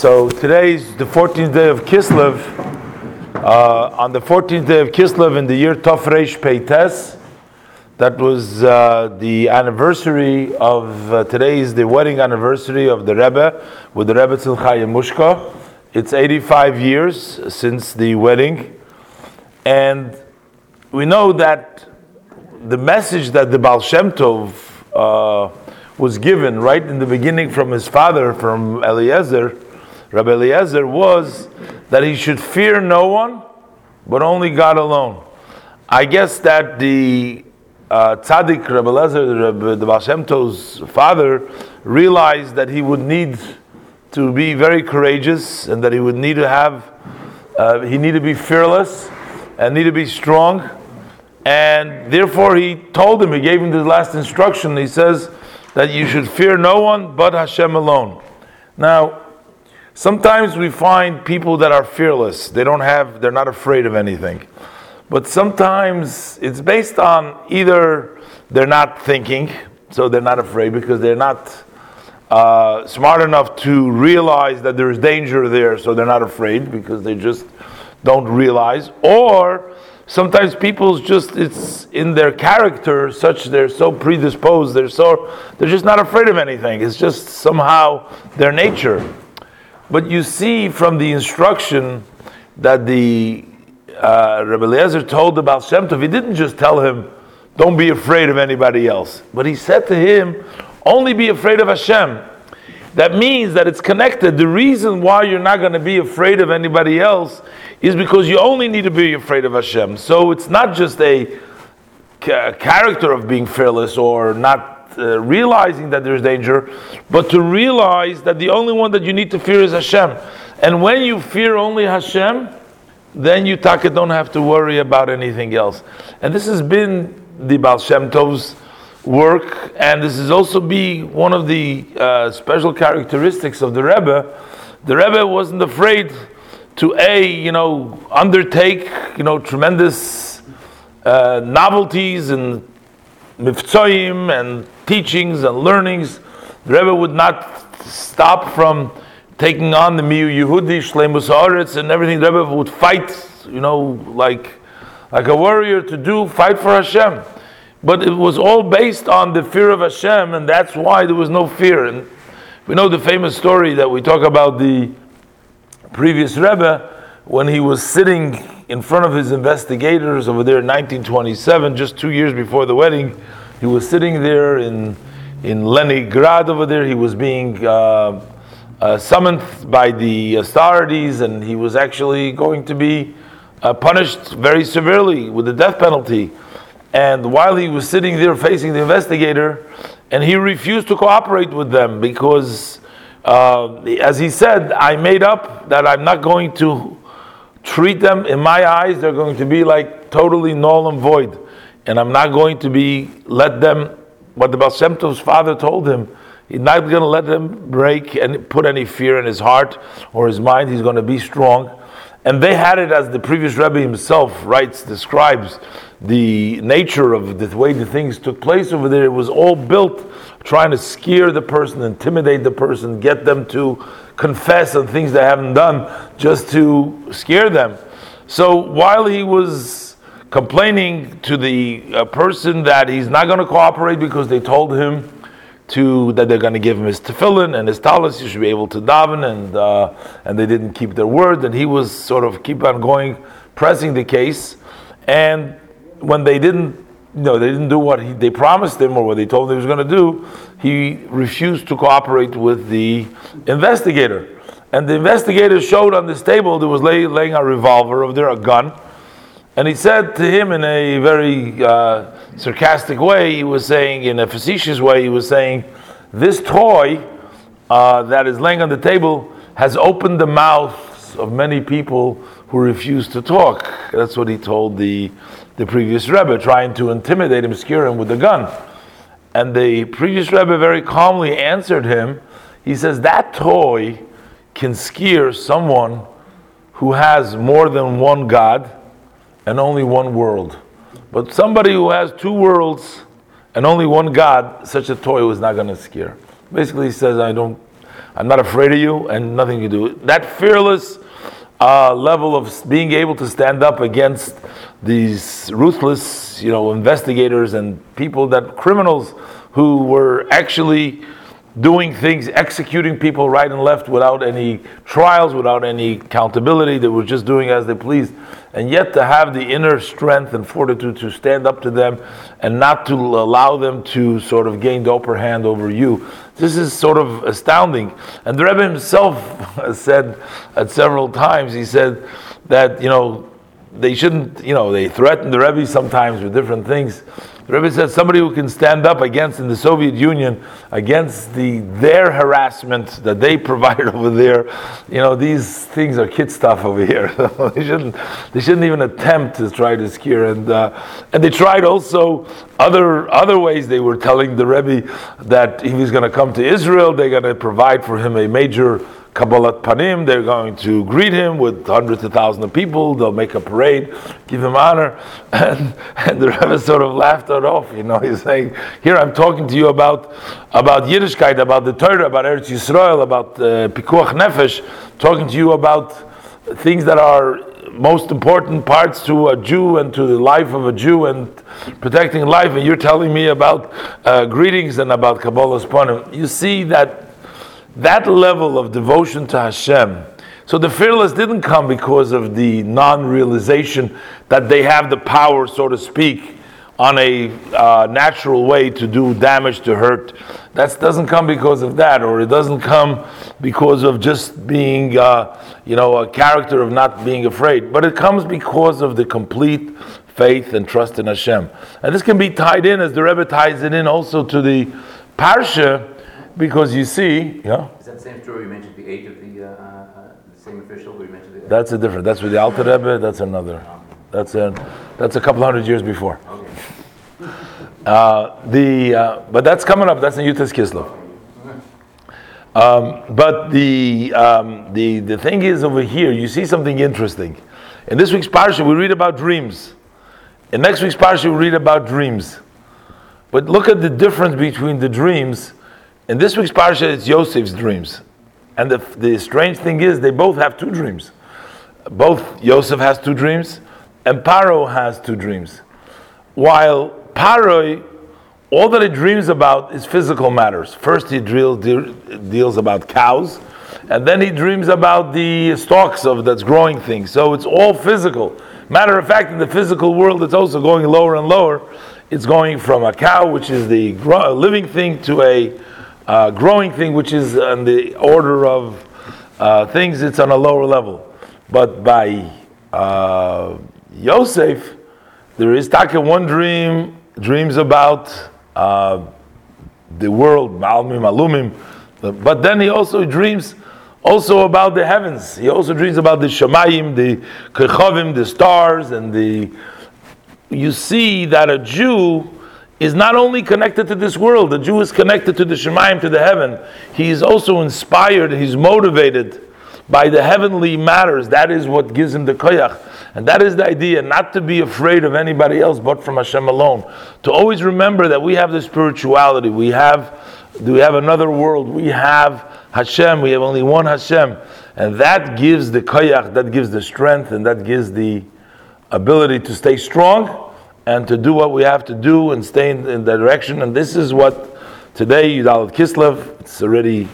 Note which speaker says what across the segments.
Speaker 1: So today's the 14th day of Kislev. Uh, on the 14th day of Kislev in the year Tofresh Peites, that was uh, the anniversary of uh, today is the wedding anniversary of the Rebbe with the Rebbetzin Chaya Mushka. It's 85 years since the wedding, and we know that the message that the Baal Shem Tov uh, was given right in the beginning from his father, from Eliezer, Rabbi Eliezer, was that he should fear no one, but only God alone. I guess that the uh, tzaddik Rabbi Eliezer, the Baal father, realized that he would need to be very courageous and that he would need to have, uh, he needed to be fearless and need to be strong. And therefore, he told him, he gave him the last instruction. He says, that you should fear no one but Hashem alone. Now, sometimes we find people that are fearless. They don't have, they're not afraid of anything. But sometimes it's based on either they're not thinking, so they're not afraid because they're not uh, smart enough to realize that there's danger there, so they're not afraid because they just don't realize, or sometimes people's just it's in their character such they're so predisposed they're so they're just not afraid of anything it's just somehow their nature but you see from the instruction that the uh, Rebbe Eliezer told Baal Shem Tov, he didn't just tell him, don't be afraid of anybody else. But he said to him, only be afraid of Hashem. That means that it's connected. The reason why you're not going to be afraid of anybody else is because you only need to be afraid of Hashem. So it's not just a character of being fearless or not uh, realizing that there's danger, but to realize that the only one that you need to fear is Hashem. And when you fear only Hashem, then you taka don't have to worry about anything else. And this has been the Baal Shem Tov's work, and this is also be one of the uh, special characteristics of the Rebbe. The Rebbe wasn't afraid to a you know undertake you know tremendous uh, novelties and mivtzoyim and teachings and learnings. The Rebbe would not stop from taking on the Mihu Yehudi Shleimus Haaretz and everything. The Rebbe would fight, you know, like like a warrior to do fight for Hashem. But it was all based on the fear of Hashem, and that's why there was no fear. And we know the famous story that we talk about the previous Rebbe when he was sitting in front of his investigators over there in 1927, just two years before the wedding. He was sitting there in in Leningrad over there. He was being uh, uh, summoned by the authorities, and he was actually going to be uh, punished very severely with the death penalty. And while he was sitting there facing the investigator, and he refused to cooperate with them because, uh, as he said, I made up that I'm not going to treat them, in my eyes, they're going to be like totally null and void. And I'm not going to be, let them, what the Baal father told him, he's not going to let them break and put any fear in his heart or his mind. He's going to be strong. And they had it as the previous Rebbe himself writes, describes the nature of the way the things took place over there. It was all built trying to scare the person, intimidate the person, get them to confess on things they haven't done, just to scare them. So while he was complaining to the uh, person that he's not going to cooperate because they told him to that they're going to give him his tefillin and his talis. He should be able to daven, and uh, and they didn't keep their word. And he was sort of keep on going, pressing the case. And when they didn't, know, they didn't do what he, they promised him or what they told him he was going to do, he refused to cooperate with the investigator. And the investigator showed on this table there was lay, laying a revolver over there, a gun. And he said to him in a very uh, sarcastic way, he was saying, in a facetious way, he was saying, This toy uh, that is laying on the table has opened the mouths of many people who refuse to talk. That's what he told the, the previous Rebbe, trying to intimidate him, scare him with the gun. And the previous Rebbe very calmly answered him. He says, That toy can scare someone who has more than one God and only one world. But somebody who has two worlds and only one God, such a toy was not going to scare. Basically, he says, I don't, I'm not afraid of you, and nothing you do. That fearless uh, level of being able to stand up against these ruthless, you know, investigators and people that criminals who were actually doing things, executing people right and left without any trials, without any accountability. They were just doing as they pleased. And yet to have the inner strength and fortitude to stand up to them and not to allow them to sort of gain the upper hand over you. This is sort of astounding. And the Rebbe himself said at several times, he said that, you know, they shouldn't, you know, they threaten the Rebbe sometimes with different things. The Rebbe said somebody who can stand up against in the Soviet Union against the their harassment that they provided over there. You know, these things are kid stuff over here. they shouldn't they shouldn't even attempt to try to scare. And uh, and they tried also other other ways. They were telling the Rebbe that he was going to come to Israel. They're going to provide for him a major Kabbalat Panim, they're going to greet him with hundreds of thousands of people, they'll make a parade, give him honor. And, and the Rebbe sort of laughed it off, you know, he's saying, here I'm talking to you about, about Yiddishkeit, about the Torah, about Eretz Yisrael, about uh, Pikuach Nefesh, talking to you about things that are most important parts to a Jew and to the life of a Jew and protecting life, and you're telling me about uh, greetings and about Kabbalas Panim. You see that that level of devotion to Hashem. So the fearless didn't come because of the non realization that they have the power, so to speak, on a uh, natural way to do damage, to hurt. That doesn't come because of that, or it doesn't come because of just being, uh, you know, a character of not being afraid. But it comes because of the complete faith and trust in Hashem. And this can be tied in, as the Rebbe ties it in also to the Parsha because you see, yeah.
Speaker 2: Is that the same story you mentioned the age of the, uh, uh, the same official who you mentioned? The,
Speaker 1: that's a different. That's with the Alter Rebbe. That's another. That's a that's a couple hundred years before.
Speaker 2: Okay.
Speaker 1: Uh, the uh, but that's coming up. That's in Yud Tes Kislev. Um, but the um, the the thing is over here. You see something interesting. In this week's parsha, we read about dreams. In next week's parsha, we read about dreams. But look at the difference between the dreams in this week's parsha, it's Yosef's dreams. And the, the strange thing is, they both have two dreams. Both Yosef has two dreams, and Paro has two dreams. While Paro, all that he dreams about is physical matters. First, he deal, deals about cows, and then he dreams about the stalks of that's growing things. So it's all physical. Matter of fact, in the physical world, it's also going lower and lower. It's going from a cow, which is the living thing, to a uh, growing thing, which is on the order of uh, things, it's on a lower level. But by uh, Yosef, there is taka one dream, dreams about uh, the world, Malmim, Alumim, but then he also dreams also about the heavens. He also dreams about the Shemayim, the Kochavim, the stars, and the. You see that a Jew is not only connected to this world, the Jew is connected to the Shemaim, to the heaven. He is also inspired, he's motivated by the heavenly matters. That is what gives him the koyach. And that is the idea, not to be afraid of anybody else but from Hashem alone. To always remember that we have the spirituality, we have, do we have another world, we have Hashem, we have only one Hashem. And that gives the koyach, that gives the strength, and that gives the ability to stay strong and to do what we have to do and stay in, in the direction. And this is what today, Yud Daled Kislev, it's already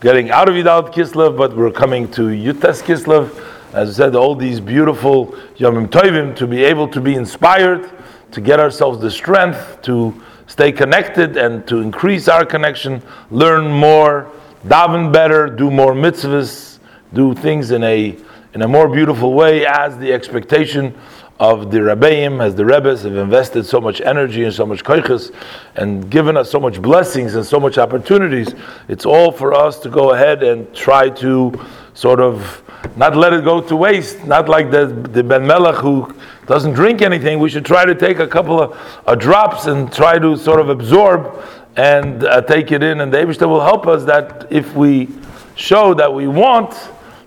Speaker 1: getting out of Yud Daled Kislev, but we're coming to Yud Tes Kislev. As I said, all these beautiful Yomim Tovim to be able to be inspired, to get ourselves the strength to stay connected and to increase our connection, learn more, daven better, do more mitzvahs, do things in a in a more beautiful way as the expectation of the Rabbeim, as the Rebbes have invested so much energy and so much koiches and given us so much blessings and so much opportunities. It's all for us to go ahead and try to sort of not let it go to waste. Not like the, the Ben Melech who doesn't drink anything. We should try to take a couple of uh, drops and try to sort of absorb and uh, take it in. And the Abishta will help us that if we show that we want,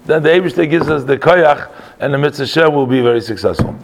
Speaker 1: then the Abishta gives us the koyach and the mitzvah will be very successful.